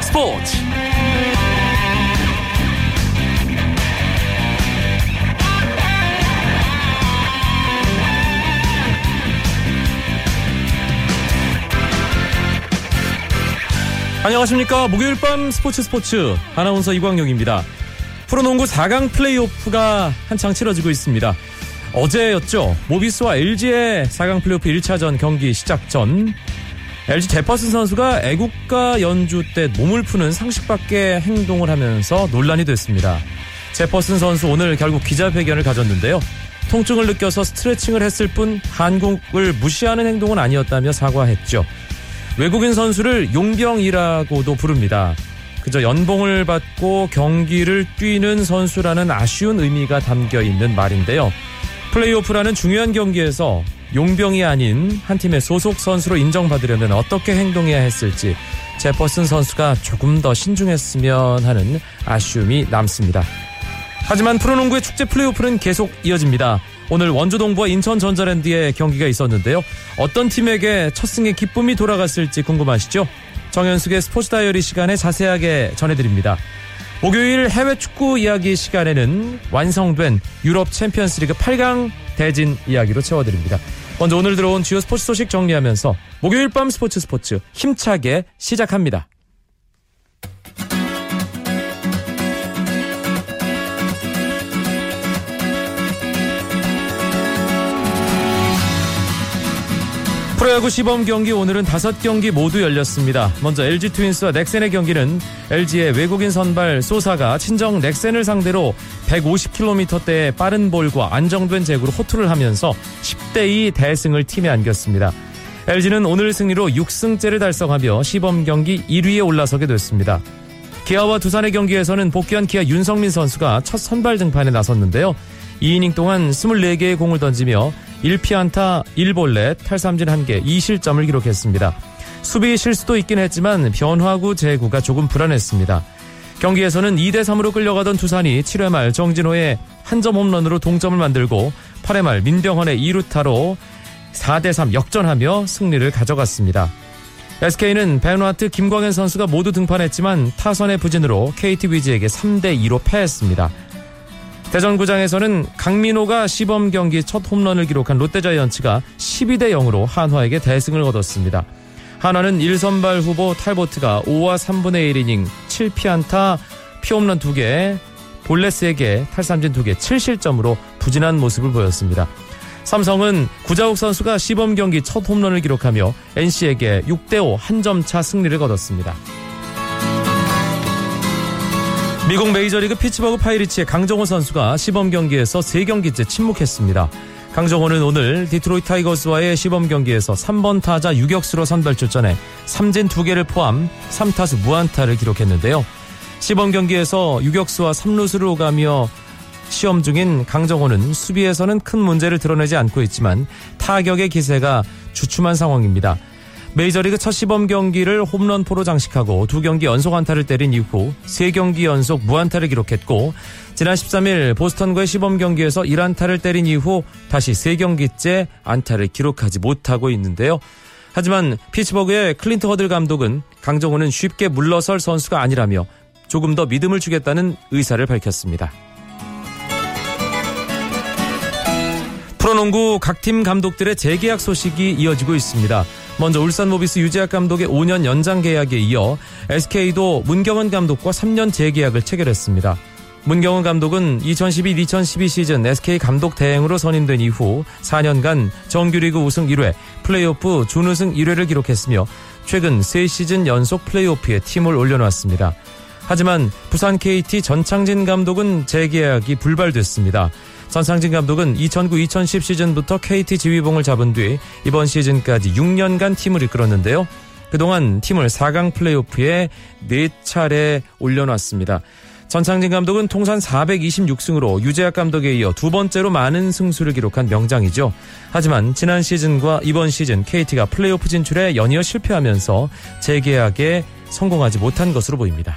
스포츠. 안녕하십니까. 목요일 밤 스포츠 스포츠. 아나운서 이광용입니다. 프로농구 4강 플레이오프가 한창 치러지고 있습니다. 어제였죠. 모비스와 LG의 4강 플레이오프 1차전 경기 시작 전 LG 제퍼슨 선수가 애국가 연주 때 몸을 푸는 상식 밖의 행동을 하면서 논란이 됐습니다. 제퍼슨 선수 오늘 결국 기자회견을 가졌는데요. 통증을 느껴서 스트레칭을 했을 뿐 한국을 무시하는 행동은 아니었다며 사과했죠. 외국인 선수를 용병이라고도 부릅니다. 그저 연봉을 받고 경기를 뛰는 선수라는 아쉬운 의미가 담겨 있는 말인데요. 플레이오프라는 중요한 경기에서 용병이 아닌 한 팀의 소속 선수로 인정받으려면 어떻게 행동해야 했을지 제퍼슨 선수가 조금 더 신중했으면 하는 아쉬움이 남습니다. 하지만 프로농구의 축제 플레이오프는 계속 이어집니다. 오늘 원주동부와 인천 전자랜드의 경기가 있었는데요. 어떤 팀에게 첫 승의 기쁨이 돌아갔을지 궁금하시죠? 정현숙의 스포츠 다이어리 시간에 자세하게 전해드립니다. 목요일 해외 축구 이야기 시간에는 완성된 유럽 챔피언스리그 8강 대진 이야기로 채워드립니다. 먼저 오늘 들어온 주요 스포츠 소식 정리하면서 목요일 밤 스포츠 스포츠 힘차게 시작합니다. 프로야구 시범 경기 오늘은 다섯 경기 모두 열렸습니다. 먼저 LG 트윈스와 넥센의 경기는 LG의 외국인 선발 소사가 친정 넥센을 상대로 150km대의 빠른 볼과 안정된 제구로 호투를 하면서 10대2 대승을 팀에 안겼습니다. LG는 오늘 승리로 6승째를 달성하며 시범 경기 1위에 올라서게 됐습니다. 기아와 두산의 경기에서는 복귀한 기아 윤성민 선수가 첫 선발 등판에 나섰는데요. 2이닝 동안 24개의 공을 던지며 1피안타 1볼넷 탈삼진 1개 2실점을 기록했습니다. 수비 실수도 있긴 했지만 변화구 제구가 조금 불안했습니다. 경기에서는 2대 3으로 끌려가던 두산이 7회 말 정진호의 한 점 홈런으로 동점을 만들고 8회 말 민병헌의 2루타로 4대 3 역전하며 승리를 가져갔습니다. SK는 베누아트 김광현 선수가 모두 등판했지만 타선의 부진으로 KT 위즈에게 3대 2로 패했습니다. 대전구장에서는 강민호가 시범 경기 첫 홈런을 기록한 롯데자이언츠가 12대 0으로 한화에게 대승을 거뒀습니다. 한화는 1선발 후보 탈보트가 5와 3분의 1이닝 7피안타 피홈런 2개 볼넷 3개 탈삼진 2개 7실점으로 부진한 모습을 보였습니다. 삼성은 구자욱 선수가 시범 경기 첫 홈런을 기록하며 NC에게 6대5 한 점 차 승리를 거뒀습니다. 미국 메이저리그 피츠버그 파이리츠의 강정호 선수가 시범 경기에서 3경기째 침묵했습니다. 강정호는 오늘 디트로이트 타이거스와의 시범 경기에서 3번 타자 유격수로 선발 출전해 삼진 2개를 포함 3타수 무안타를 기록했는데요. 시범 경기에서 유격수와 3루수를 오가며 시험 중인 강정호는 수비에서는 큰 문제를 드러내지 않고 있지만 타격의 기세가 주춤한 상황입니다. 메이저리그 첫 시범 경기를 홈런포로 장식하고 두 경기 연속 안타를 때린 이후 세 경기 연속 무안타를 기록했고 지난 13일 보스턴과의 시범 경기에서 1안타를 때린 이후 다시 세 경기째 안타를 기록하지 못하고 있는데요. 하지만 피츠버그의 클린트 허들 감독은 강정호는 쉽게 물러설 선수가 아니라며 조금 더 믿음을 주겠다는 의사를 밝혔습니다. 프로농구 각 팀 감독들의 재계약 소식이 이어지고 있습니다. 먼저 울산 모비스 유재학 감독의 5년 연장 계약에 이어 SK도 문경은 감독과 3년 재계약을 체결했습니다. 문경은 감독은 2012-2012 시즌 SK 감독 대행으로 선임된 이후 4년간 정규리그 우승 1회, 플레이오프 준우승 1회를 기록했으며 최근 3시즌 연속 플레이오프에 팀을 올려놨습니다. 하지만 부산 KT 전창진 감독은 재계약이 불발됐습니다. 전상진 감독은 2009-2010 시즌부터 KT 지휘봉을 잡은 뒤 이번 시즌까지 6년간 팀을 이끌었는데요. 그동안 팀을 4강 플레이오프에 4차례 올려놨습니다. 전창진 감독은 통산 426승으로 유재학 감독에 이어 두 번째로 많은 승수를 기록한 명장이죠. 하지만 지난 시즌과 이번 시즌 KT가 플레이오프 진출에 연이어 실패하면서 재계약에 성공하지 못한 것으로 보입니다.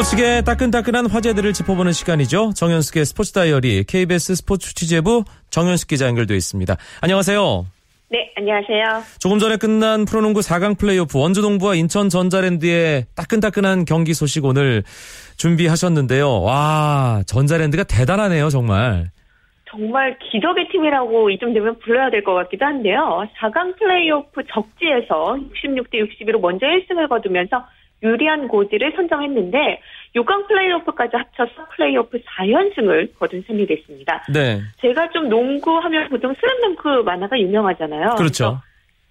스포츠계 따끈따끈한 화제들을 짚어보는 시간이죠. 정현숙의 스포츠 다이어리 KBS 스포츠 취재부 정현숙 기자 연결돼 있습니다. 안녕하세요. 네, 안녕하세요. 조금 전에 끝난 프로농구 4강 플레이오프 원주동부와 인천 전자랜드의 따끈따끈한 경기 소식 오늘 준비하셨는데요. 와, 전자랜드가 대단하네요, 정말. 정말 기적의 팀이라고 이쯤 되면 불러야 될 것 같기도 한데요. 4강 플레이오프 적지에서 66대 62로 먼저 1승을 거두면서 유리한 고지를 선점했는데 6강 플레이오프까지 합쳐서 플레이오프 4연승을 거둔 셈이 됐습니다. 네. 제가 좀 농구하면 보통 슬램덩크 만화가 유명하잖아요. 그렇죠.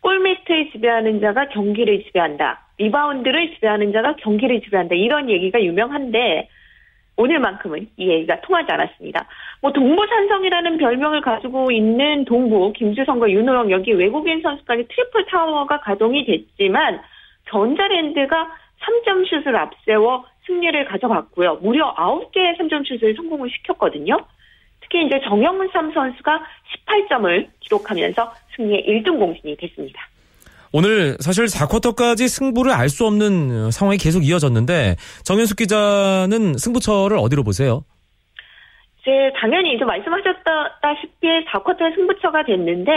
골밑을 지배하는 자가 경기를 지배한다. 리바운드를 지배하는 자가 경기를 지배한다. 이런 얘기가 유명한데 오늘만큼은 이 얘기가 통하지 않았습니다. 뭐 동부 산성이라는 별명을 가지고 있는 동부 김주성과 윤호영 여기 외국인 선수까지 triple tower가 가동이 됐지만 전자랜드가 3점 슛을 앞세워 승리를 가져갔고요. 무려 9개의 3점 슛을 성공을 시켰거든요. 특히 이제 정영문 삼 선수가 18점을 기록하면서 승리의 1등 공신이 됐습니다. 오늘 사실 4쿼터까지 승부를 알 수 없는 상황이 계속 이어졌는데 정현숙 기자는 승부처를 어디로 보세요? 이제 당연히 이제 말씀하셨다시피 4쿼터의 승부처가 됐는데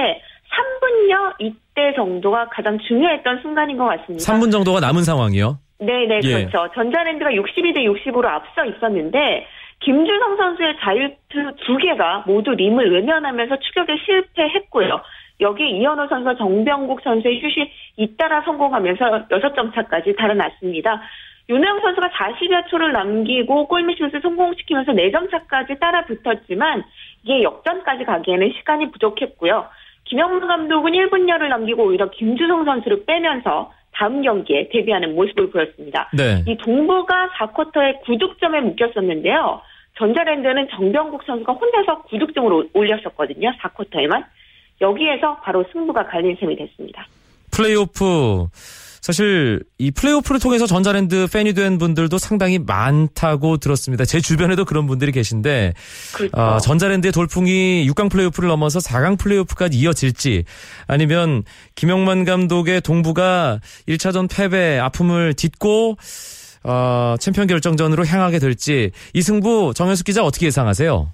3분여 이때 정도가 가장 중요했던 순간인 것 같습니다. 3분 정도가 남은 상황이요? 네네 예. 그렇죠. 전자랜드가 62대 60으로 앞서 있었는데 김주성 선수의 자유투 두 개가 모두 림을 외면하면서 추격에 실패했고요. 여기 이현호 선수와 정병국 선수의 슛이 잇따라 성공하면서 6점 차까지 달아났습니다. 윤영 선수가 40여 초를 남기고 골밑슛을 성공시키면서 4점 차까지 따라 붙었지만 이게 역전까지 가기에는 시간이 부족했고요. 김영문 감독은 1분여를 남기고 오히려 김주성 선수를 빼면서 다음 경기에 데뷔하는 모습을 보였습니다. 네. 이 동부가 4쿼터에 9득점에 묶였었는데요. 전자랜드는 정병국 선수가 혼자서 9득점을 올렸었거든요. 4쿼터에만. 여기에서 바로 승부가 갈린 셈이 됐습니다. 플레이오프 사실 이 플레이오프를 통해서 전자랜드 팬이 된 분들도 상당히 많다고 들었습니다. 제 주변에도 그런 분들이 계신데 그렇죠. 어, 전자랜드의 돌풍이 6강 플레이오프를 넘어서 4강 플레이오프까지 이어질지 아니면 김영만 감독의 동부가 1차전 패배 아픔을 딛고 어, 챔피언 결정전으로 향하게 될지 이 승부 정현숙 기자 어떻게 예상하세요?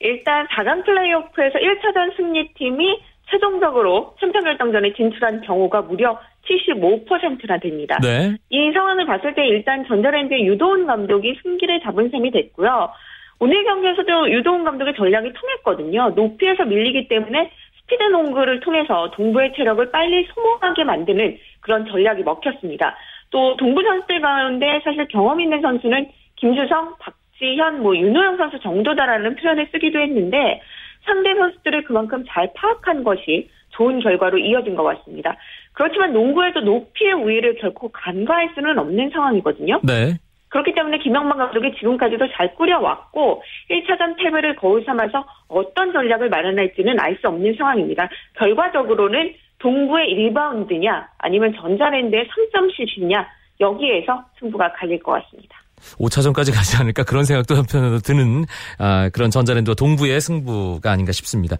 일단 4강 플레이오프에서 1차전 승리팀이 최종적으로 챔피언 결정전에 진출한 경우가 무려 75%나 됩니다. 네. 이 상황을 봤을 때 일단 전자랜드의 유도훈 감독이 승기를 잡은 셈이 됐고요. 오늘 경기에서도 유도훈 감독의 전략이 통했거든요. 높이에서 밀리기 때문에 스피드 농구를 통해서 동부의 체력을 빨리 소모하게 만드는 그런 전략이 먹혔습니다. 또 동부 선수들 가운데 사실 경험 있는 선수는 김주성, 박지현, 뭐 윤호영 선수 정도다라는 표현을 쓰기도 했는데 상대 선수들을 그만큼 잘 파악한 것이 좋은 결과로 이어진 것 같습니다. 그렇지만 농구에도 높이의 우위를 결코 간과할 수는 없는 상황이거든요. 네. 그렇기 때문에 김영만 감독이 지금까지도 잘 꾸려왔고 1차전 패배를 거울 삼아서 어떤 전략을 마련할지는 알 수 없는 상황입니다. 결과적으로는 동부의 리바운드냐 아니면 전자랜드의 3점슛이냐 여기에서 승부가 갈릴 것 같습니다. 5차전까지 가지 않을까 그런 생각도 한편으로 드는 아, 그런 전자랜드와 동부의 승부가 아닌가 싶습니다.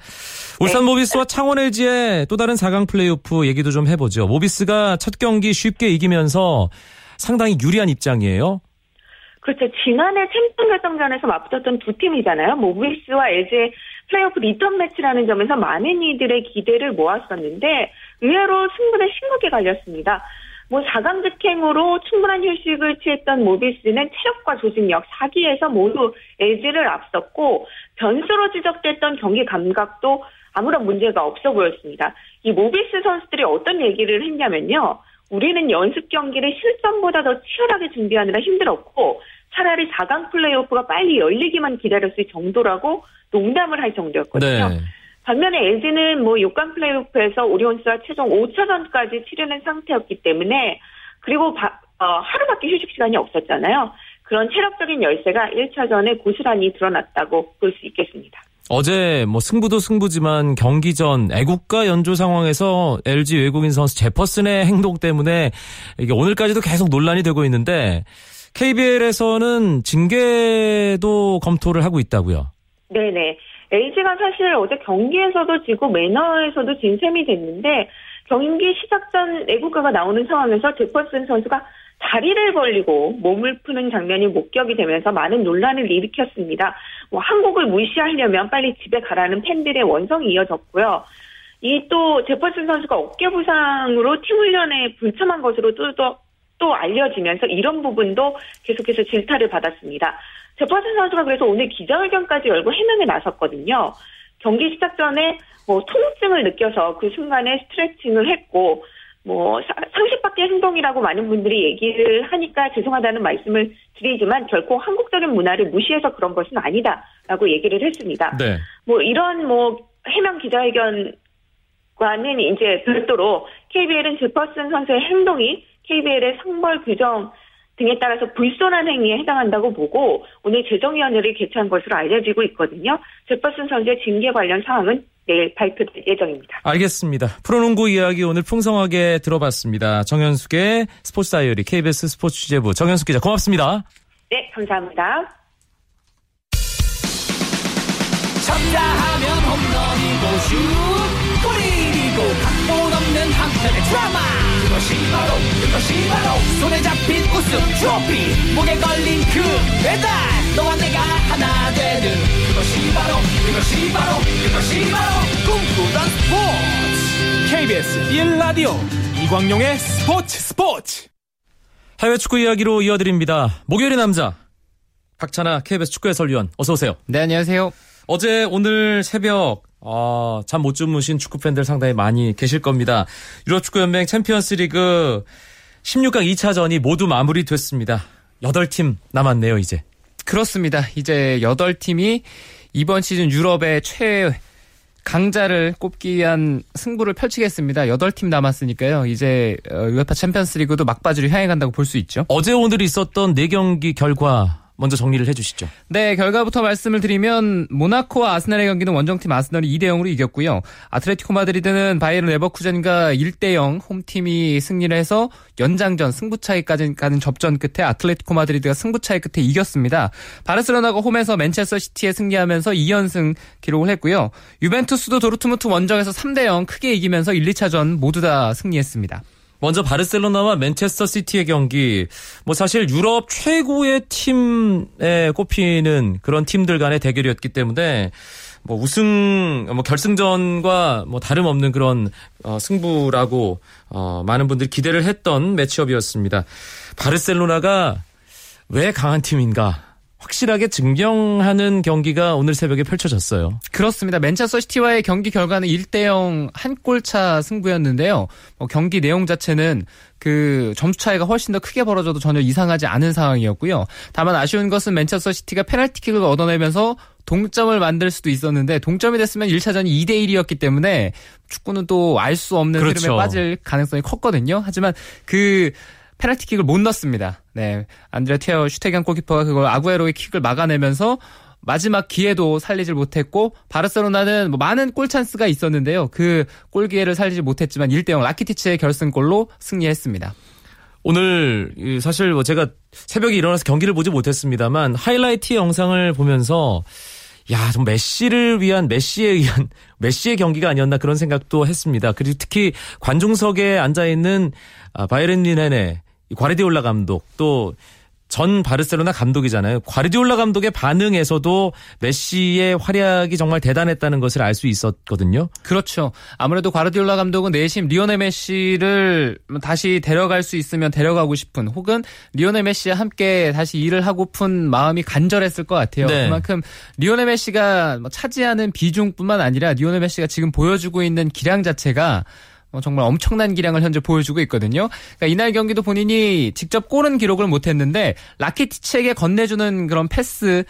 울산 네. 모비스와 창원 LG의 또 다른 4강 플레이오프 얘기도 좀 해보죠. 모비스가 첫 경기 쉽게 이기면서 상당히 유리한 입장이에요. 그렇죠. 지난해 챔피언 결정전에서 맞붙었던 두 팀이잖아요. 모비스와 LG의 플레이오프 리턴 매치라는 점에서 많은 이들의 기대를 모았었는데 의외로 승부는 싱겁게 갈렸습니다. 뭐 4강 직행으로 충분한 휴식을 취했던 모비스는 체력과 조직력, 사기에서 모두 LG를 앞섰고 변수로 지적됐던 경기 감각도 아무런 문제가 없어 보였습니다. 이 모비스 선수들이 어떤 얘기를 했냐면요. 우리는 연습 경기를 실전보다 더 치열하게 준비하느라 힘들었고 차라리 4강 플레이오프가 빨리 열리기만 기다렸을 정도라고 농담을 할 정도였거든요. 네. 반면에 LG는 뭐 6강 플레이오프에서 오리온스와 최종 5차전까지 치르는 상태였기 때문에 그리고 바- 어, 하루밖에 휴식 시간이 없었잖아요. 그런 체력적인 열세가 1차전에 고스란히 드러났다고 볼 수 있겠습니다. 어제 뭐 승부도 승부지만 경기 전 애국가 연조 상황에서 LG 외국인 선수 제퍼슨의 행동 때문에 이게 오늘까지도 계속 논란이 되고 있는데 KBL에서는 징계도 검토를 하고 있다고요. 네네. LG가 사실 어제 경기에서도 지고 매너에서도 진 셈이 됐는데 경기 시작 전 애국가가 나오는 상황에서 제퍼슨 선수가 다리를 벌리고 몸을 푸는 장면이 목격이 되면서 많은 논란을 일으켰습니다. 뭐 한국을 무시하려면 빨리 집에 가라는 팬들의 원성이 이어졌고요. 이 또 제퍼슨 선수가 어깨 부상으로 팀 훈련에 불참한 것으로 또, 또, 또 알려지면서 이런 부분도 계속해서 질타를 받았습니다. 제퍼슨 선수가 그래서 오늘 기자회견까지 열고 해명에 나섰거든요. 경기 시작 전에 뭐 통증을 느껴서 그 순간에 스트레칭을 했고 뭐 상식 밖의 행동이라고 많은 분들이 얘기를 하니까 죄송하다는 말씀을 드리지만 결코 한국적인 문화를 무시해서 그런 것은 아니다라고 얘기를 했습니다. 네. 뭐 이런 뭐 해명 기자회견과는 이제 별도로 KBL은 제퍼슨 선수의 행동이 KBL의 상벌 규정 등에 따라서 불손한 행위에 해당한다고 보고 오늘 재정위원회를 개최한 것으로 알려지고 있거든요. 제퍼슨 선수의 징계 관련 사항은 내일 발표될 예정입니다. 알겠습니다. 프로농구 이야기 오늘 풍성하게 들어봤습니다. 정현숙의 스포츠 다이어리 KBS 스포츠 취재부 정현숙 기자 고맙습니다. 네, 감사합니다. 쳤다 하면 홈런이고 슛 골이고 없는 한편의 드라마 그것이 바로 그것이 바로 손에 잡힌 우승 트로피 목에 걸린 그 배달 너와 내가 하나 되는 그것이 바로 그것이 바로 그것이 바로 꿈꾸던 스포츠 KBS 1라디오 이광용의 스포츠 스포츠 해외 축구 이야기로 이어드립니다. 목요일의 남자 박찬하 KBS 축구 해설위원 어서 오세요. 네 안녕하세요. 어제 오늘 새벽 아, 잠 못 주무신 축구 팬들 상당히 많이 계실 겁니다. 유럽 축구 연맹 챔피언스 리그 16강 2차전이 모두 마무리됐습니다. 8팀 남았네요, 이제. 그렇습니다. 이제 8팀이 이번 시즌 유럽의 최 강자를 꼽기 위한 승부를 펼치겠습니다. 8팀 남았으니까요. 이제 UEFA 챔피언스 리그도 막바지로 향해 간다고 볼 수 있죠. 어제 오늘 있었던 4경기 결과 먼저 정리를 해주시죠. 네, 결과부터 말씀을 드리면 모나코와 아스날의 경기는 원정팀 아스날이 2대 0으로 이겼고요. 아틀레티코 마드리드는 바이어 레버쿠젠과 1대 0 홈팀이 승리를 해서 연장전 승부차기까지 가는 접전 끝에 아틀레티코 마드리드가 승부차기 끝에 이겼습니다. 바르셀로나가 홈에서 맨체스터 시티에 승리하면서 2연승 기록을 했고요. 유벤투스도 도르트무트 원정에서 3대 0 크게 이기면서 1, 2차전 모두 다 승리했습니다. 먼저 바르셀로나와 맨체스터 시티의 경기. 뭐 사실 유럽 최고의 팀에 꼽히는 그런 팀들 간의 대결이었기 때문에 뭐 우승 뭐 결승전과 뭐 다름없는 그런 어 승부라고 어 많은 분들이 기대를 했던 매치업이었습니다. 바르셀로나가 왜 강한 팀인가? 확실하게 증명하는 경기가 오늘 새벽에 펼쳐졌어요. 그렇습니다. 맨체스터 시티와의 경기 결과는 1대 0 한 골차 승부였는데요. 뭐 경기 내용 자체는 그 점수 차이가 훨씬 더 크게 벌어져도 전혀 이상하지 않은 상황이었고요. 다만 아쉬운 것은 맨체스터 시티가 페널티킥을 얻어내면서 동점을 만들 수도 있었는데 동점이 됐으면 1차전이 2대 1이었기 때문에 축구는 또 알 수 없는 그렇죠. 흐름에 빠질 가능성이 컸거든요. 하지만 그 페널티킥을 못 넣습니다. 네. 안드레 테어 슈테겐 골키퍼가 그걸 아구에로의 킥을 막아내면서 마지막 기회도 살리질 못했고 바르셀로나는 뭐 많은 골 찬스가 있었는데요. 그 골 기회를 살리지 못했지만 1대0 라키티치의 결승골로 승리했습니다. 오늘 사실 뭐 제가 새벽에 일어나서 경기를 보지 못했습니다만 하이라이트 영상을 보면서 야, 좀 메시를 위한 메시에 의한 메시의 경기가 아니었나 그런 생각도 했습니다. 그리고 특히 관중석에 앉아 있는 아, 바이른 린헨의 과르디올라 감독 또 전 바르셀로나 감독이잖아요. 과르디올라 감독의 반응에서도 메시의 활약이 정말 대단했다는 것을 알 수 있었거든요. 그렇죠. 아무래도 과르디올라 감독은 내심 리오넬 메시를 다시 데려갈 수 있으면 데려가고 싶은 혹은 리오넬 메시와 함께 다시 일을 하고픈 마음이 간절했을 것 같아요. 네. 그만큼 리오넬 메시가 뭐 차지하는 비중뿐만 아니라 리오넬 메시가 지금 보여주고 있는 기량 자체가 어, 정말 엄청난 기량을 현재 보여주고 있거든요. 그러니까 이날 경기도 본인이 직접 골은 기록을 못했는데 라키티치에게 건네주는 그런 패스를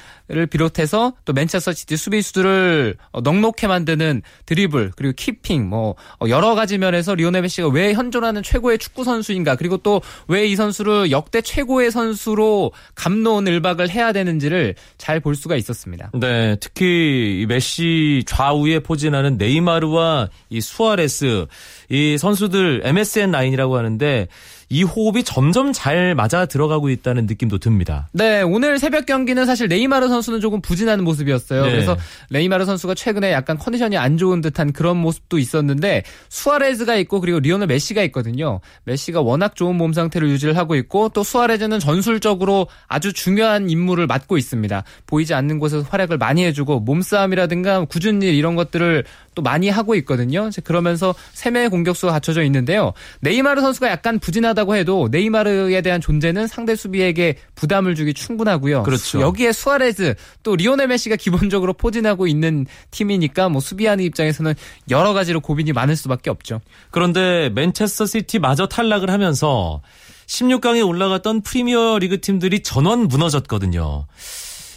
비롯해서 또 맨체스터 시티 수비수들을 어, 넉넉해 만드는 드리블 그리고 keeping 뭐 어, 여러 가지 면에서 리오넬 메시가 왜 현존하는 최고의 축구 선수인가 그리고 또 왜 이 선수를 역대 최고의 선수로 갑론을박을 해야 되는지를 잘 볼 수가 있었습니다. 네, 특히 메시 좌우에 포진하는 네이마르와 이 수아레스 이 선수들 MSN 라인이라고 하는데 이 호흡이 점점 잘 맞아 들어가고 있다는 느낌도 듭니다. 네, 오늘 새벽 경기는 사실 네이마르 선수는 조금 부진하는 모습이었어요. 네. 그래서 네이마르 선수가 최근에 약간 컨디션이 안 좋은 듯한 그런 모습도 있었는데 수아레즈가 있고 그리고 리오넬 메시가 있거든요. 메시가 워낙 좋은 몸 상태를 유지를 하고 있고 또 수아레즈는 전술적으로 아주 중요한 임무를 맡고 있습니다. 보이지 않는 곳에서 활약을 많이 해주고 몸싸움이라든가 굳은 일 이런 것들을 또 많이 하고 있거든요. 그러면서 세 명의 공격수가 갖춰져 있는데요. 네이마르 선수가 약간 부진하다 고 해도 네이마르에 대한 존재는 상대 수비에게 부담을 주기 충분하고요. 그렇죠. 여기에 수아레즈 또 리오넬 메시가 기본적으로 포진하고 있는 팀이니까 뭐 수비하는 입장에서는 여러 가지로 고민이 많을 수밖에 없죠. 그런데 맨체스터 시티 마저 탈락을 하면서 16강에 올라갔던 프리미어 리그 팀들이 전원 무너졌거든요.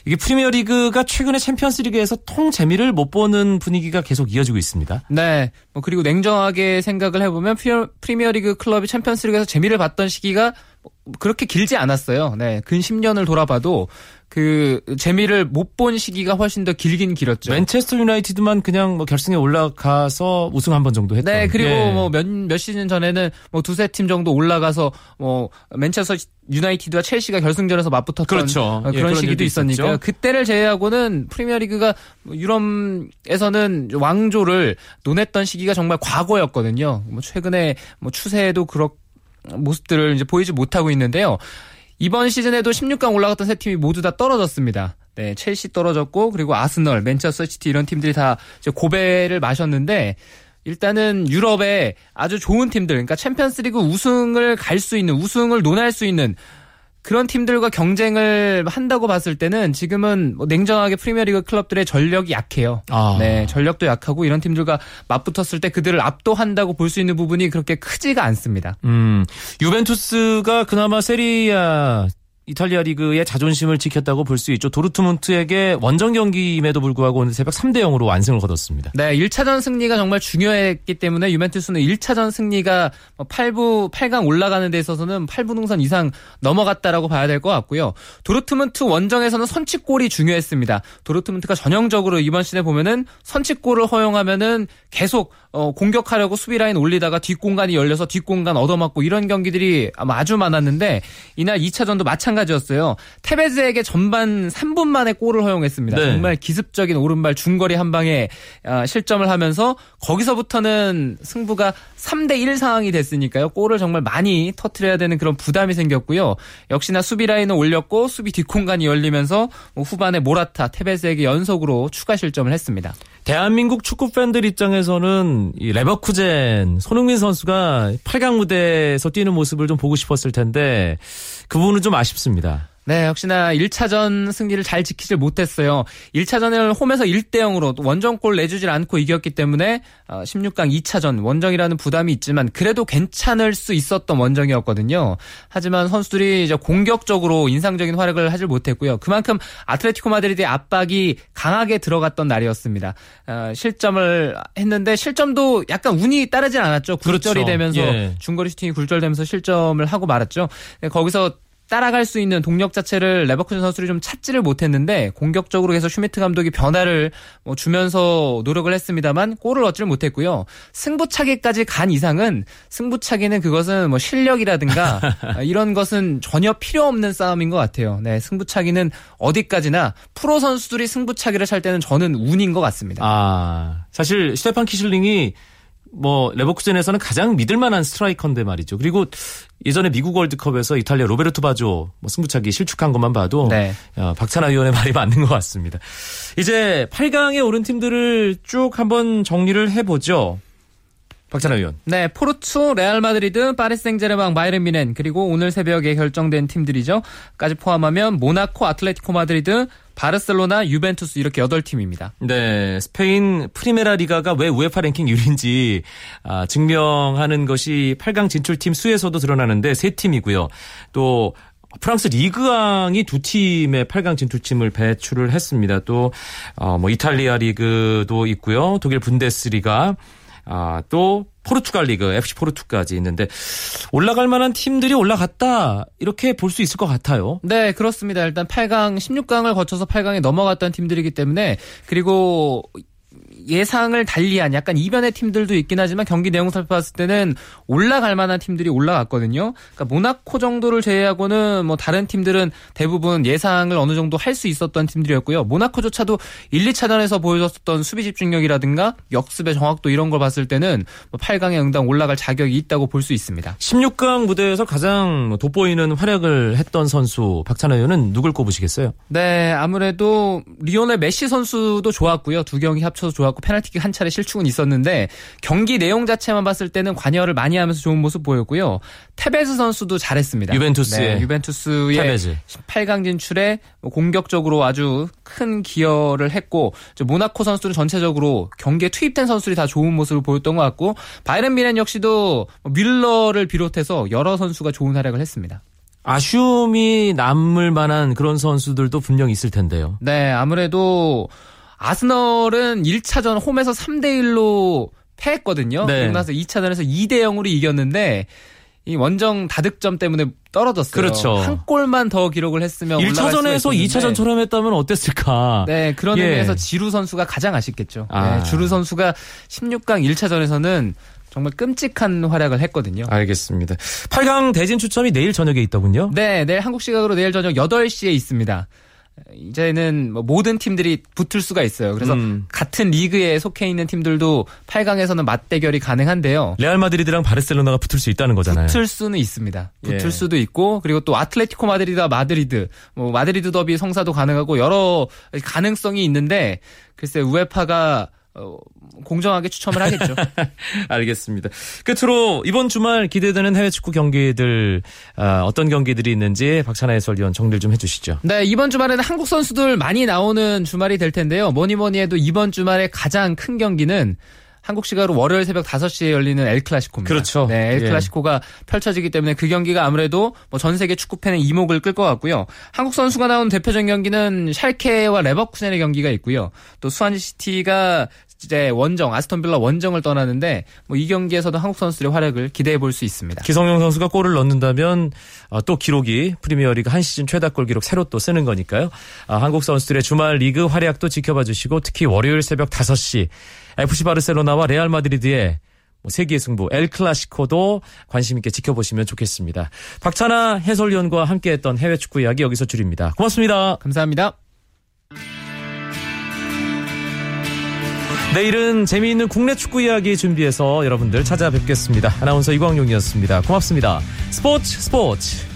이게 프리미어 리그가 최근에 챔피언스 리그에서 통 재미를 못 보는 분위기가 계속 이어지고 있습니다. 네. 뭐 그리고 냉정하게 생각을 해보면 프리미어 리그 클럽이 챔피언스 리그에서 재미를 봤던 시기가 그렇게 길지 않았어요. 네. 근 10년을 돌아봐도 그 재미를 못 본 시기가 훨씬 더 길긴 길었죠. 맨체스터 유나이티드만 그냥 뭐 결승에 올라가서 우승 한 번 정도 했던. 네, 그리고 예. 뭐몇 몇 시즌 전에는 뭐 두세 팀 정도 올라가서 뭐 맨체스터 유나이티드와 첼시가 결승전에서 맞붙었던 그렇죠. 어, 예, 그런 그런 시기도 있었니까 있었죠. 그때를 제외하고는 프리미어리그가 뭐 유럽에서는 왕조를 논했던 시기가 정말 과거였거든요. 뭐 최근에 뭐 추세에도 그런 모습들을 이제 보이지 못하고 있는데요. 이번 시즌에도 16강 올라갔던 세 팀이 모두 다 떨어졌습니다. 네, 첼시 떨어졌고 그리고 아스널, 맨체스터 시티 이런 팀들이 다 고배를 마셨는데 일단은 유럽의 아주 좋은 팀들, 그러니까 챔피언스리그 우승을 갈 수 있는 우승을 논할 수 있는 그런 팀들과 경쟁을 한다고 봤을 때는 지금은 뭐 냉정하게 프리미어리그 클럽들의 전력이 약해요. 아. 네, 전력도 약하고 이런 팀들과 맞붙었을 때 그들을 압도한다고 볼 수 있는 부분이 그렇게 크지가 않습니다. 음, 유벤투스가 그나마 세리아 이탈리아 리그의 자존심을 지켰다고 볼 수 있죠. 도르트문트에게 원정 경기임에도 불구하고 오늘 새벽 3대 0으로 완승을 거뒀습니다. 네, 1차전 승리가 정말 중요했기 때문에 유벤투스는 1차전 승리가 8부 8강 올라가는 데 있어서는 8부 능선 이상 넘어갔다라고 봐야 될 것 같고요. 도르트문트 원정에서는 선취골이 중요했습니다. 도르트문트가 전형적으로 이번 시즌에 보면은 선취골을 허용하면은 계속 어, 공격하려고 수비 라인 올리다가 뒷공간이 열려서 뒷공간 얻어맞고 이런 경기들이 아마 아주 많았는데 이날 2차전도 마찬가지였어요. 테베즈에게 전반 3분 만에 골을 허용했습니다. 네. 정말 기습적인 오른발 중거리 한 방에 아, 실점을 하면서 거기서부터는 승부가 3대 1 상황이 됐으니까요. 골을 정말 많이 터트려야 되는 그런 부담이 생겼고요. 역시나 수비 라인을 올렸고 수비 뒷공간이 열리면서 뭐 후반에 모라타, 테베즈에게 연속으로 추가 실점을 했습니다. 대한민국 축구 팬들 입장에서는 이 레버쿠젠 손흥민 선수가 8강 무대에서 뛰는 모습을 좀 보고 싶었을 텐데 그 부분은 좀 아쉽습니다. 네, 역시나 1차전 승리를 잘 지키질 못했어요. 1차전을 홈에서 1대 0으로 원정골 내주질 않고 이겼기 때문에 16강 2차전 원정이라는 부담이 있지만 그래도 괜찮을 수 있었던 원정이었거든요. 하지만 선수들이 이제 공격적으로 인상적인 활약을 하질 못했고요. 그만큼 아틀레티코 마드리드의 압박이 강하게 들어갔던 날이었습니다. 어, 실점을 했는데 실점도 약간 운이 따르질 않았죠. 굴절이 그렇죠. 되면서 예. 중거리 슈팅이 굴절되면서 실점을 하고 말았죠. 거기서 따라갈 수 있는 동력 자체를 레버쿠젠 선수들이 좀 찾지를 못했는데 공격적으로 계속 슈미트 감독이 변화를 뭐 주면서 노력을 했습니다만 골을 얻지를 못했고요. 승부차기까지 간 이상은 승부차기는 그것은 뭐 실력이라든가 이런 것은 전혀 필요 없는 싸움인 것 같아요. 네, 승부차기는 어디까지나 프로 선수들이 승부차기를 찰 때는 저는 운인 것 같습니다. 아, 사실 스테판 키실링이 뭐 레버쿠젠에서는 가장 믿을 만한 스트라이커인데 말이죠. 그리고 예전에 미국 월드컵에서 이탈리아 로베르토 바조 뭐 승부차기 실축한 것만 봐도 네. 야, 박찬하 위원의 말이 맞는 것 같습니다. 이제 8강에 오른 팀들을 쭉 한번 정리를 해보죠. 박찬하 위원. 네, 포르투, 레알 마드리드, 파리 생제르맹, 바이에른 미넨 그리고 오늘 새벽에 결정된 팀들이죠. 까지 포함하면 모나코, 아틀레티코 마드리드, 바르셀로나, 유벤투스 이렇게 8팀입니다. 네, 스페인 프리메라 리가가 왜 UEFA 랭킹 1위인지 아, 증명하는 것이 8강 진출팀 수에서도 드러나는데 세 팀이고요. 또 프랑스 리그왕이 두 팀의 8강 진출팀을 배출을 했습니다. 또 어, 뭐 이탈리아 리그도 있고요. 독일 분데스리가 아, 또 포르투갈 리그 FC 포르투까지 있는데 올라갈 만한 팀들이 올라갔다 이렇게 볼 수 있을 것 같아요. 네, 그렇습니다. 일단 8강, 16강을 거쳐서 8강에 넘어갔던 팀들이기 때문에 그리고 예상을 달리한 약간 이변의 팀들도 있긴 하지만 경기 내용 살펴봤을 때는 올라갈 만한 팀들이 올라갔거든요. 그러니까 모나코 정도를 제외하고는 뭐 다른 팀들은 대부분 예상을 어느 정도 할 수 있었던 팀들이었고요. 모나코조차도 1, 2차전에서 보여줬었던 수비 집중력이라든가 역습의 정확도 이런 걸 봤을 때는 8강에 뭐 응당 올라갈 자격이 있다고 볼 수 있습니다. 16강 무대에서 가장 돋보이는 활약을 했던 선수 박찬호 의원은 누굴 꼽으시겠어요? 네, 아무래도 리오넬 메시 선수도 좋았고요. 두 경기 합쳐 서 좋았고 페널티킥 한 차례 실축은 있었는데 경기 내용 자체만 봤을 때는 관여를 많이 하면서 좋은 모습 보였고요. 테베즈 선수도 잘했습니다. 유벤투스의 네, 유벤투스의 테베즈. 8강 진출에 공격적으로 아주 큰 기여를 했고 모나코 선수들은 전체적으로 경기에 투입된 선수들이 다 좋은 모습을 보였던 것 같고 바이른 미넨 역시도 뮬러를 비롯해서 여러 선수가 좋은 활약을 했습니다. 아쉬움이 남을 만한 그런 선수들도 분명 있을 텐데요. 네, 아무래도 아스널은 1차전 홈에서 3대 1로 패했거든요. 네. 그리고 나서 2차전에서 2대 0으로 이겼는데 이 원정 다득점 때문에 떨어졌어요. 그렇죠. 한 골만 더 기록을 했으면 1차전에서 2차전처럼 했다면 어땠을까? 네, 그런 예. 의미에서 지루 선수가 가장 아쉽겠죠. 아. 네, 주루 선수가 16강 1차전에서는 정말 끔찍한 활약을 했거든요. 알겠습니다. 8강 대진 추첨이 내일 저녁에 있더군요. 네, 내일 한국 시각으로 내일 저녁 8시에 있습니다. 이제는 뭐 모든 팀들이 붙을 수가 있어요. 그래서 음. 같은 리그에 속해 있는 팀들도 8강에서는 맞대결이 가능한데요. 레알 마드리드랑 바르셀로나가 붙을 수 있다는 거잖아요. 붙을 수는 있습니다. 붙을 예. 수도 있고 그리고 또 아틀레티코 마드리드와 마드리드, 뭐 마드리드 더비 성사도 가능하고 여러 가능성이 있는데 글쎄 우에파가 어, 공정하게 추첨을 하겠죠. 알겠습니다. 끝으로 이번 주말 기대되는 해외 축구 경기들 아, 어떤 경기들이 있는지 박찬하 해설위원 정리를 좀 해주시죠. 네, 이번 주말에는 한국 선수들 많이 나오는 주말이 될 텐데요. 뭐니 뭐니 해도 이번 주말에 가장 큰 경기는 한국 시각으로 월요일 새벽 5시에 열리는 엘 클라시코입니다. 그렇죠. 네, 엘 예. 클라시코가 펼쳐지기 때문에 그 경기가 아무래도 뭐 전 세계 축구 팬의 이목을 끌 것 같고요. 한국 선수가 나온 대표적인 경기는 샬케와 레버쿠젠의 경기가 있고요. 또 스완지 시티가 이제 원정 아스톤 빌라 원정을 떠나는데 뭐 이 경기에서도 한국 선수들의 활약을 기대해 볼 수 있습니다. 기성용 선수가 골을 넣는다면 아, 또 기록이 프리미어리그 한 시즌 최다 골 기록 새로 또 쓰는 거니까요. 아, 한국 선수들의 주말 리그 활약도 지켜봐 주시고 특히 월요일 새벽 5시 FC 바르셀로나와 레알 마드리드의 뭐 세기의 승부 엘 클라시코도 관심 있게 지켜보시면 좋겠습니다. 박찬아 해설위원과 함께했던 해외 축구 이야기 여기서 줄입니다. 고맙습니다. 감사합니다. 내일은 재미있는 국내 축구 이야기 준비해서 여러분들 찾아뵙겠습니다. 아나운서 이광용이었습니다. 고맙습니다. 스포츠 스포츠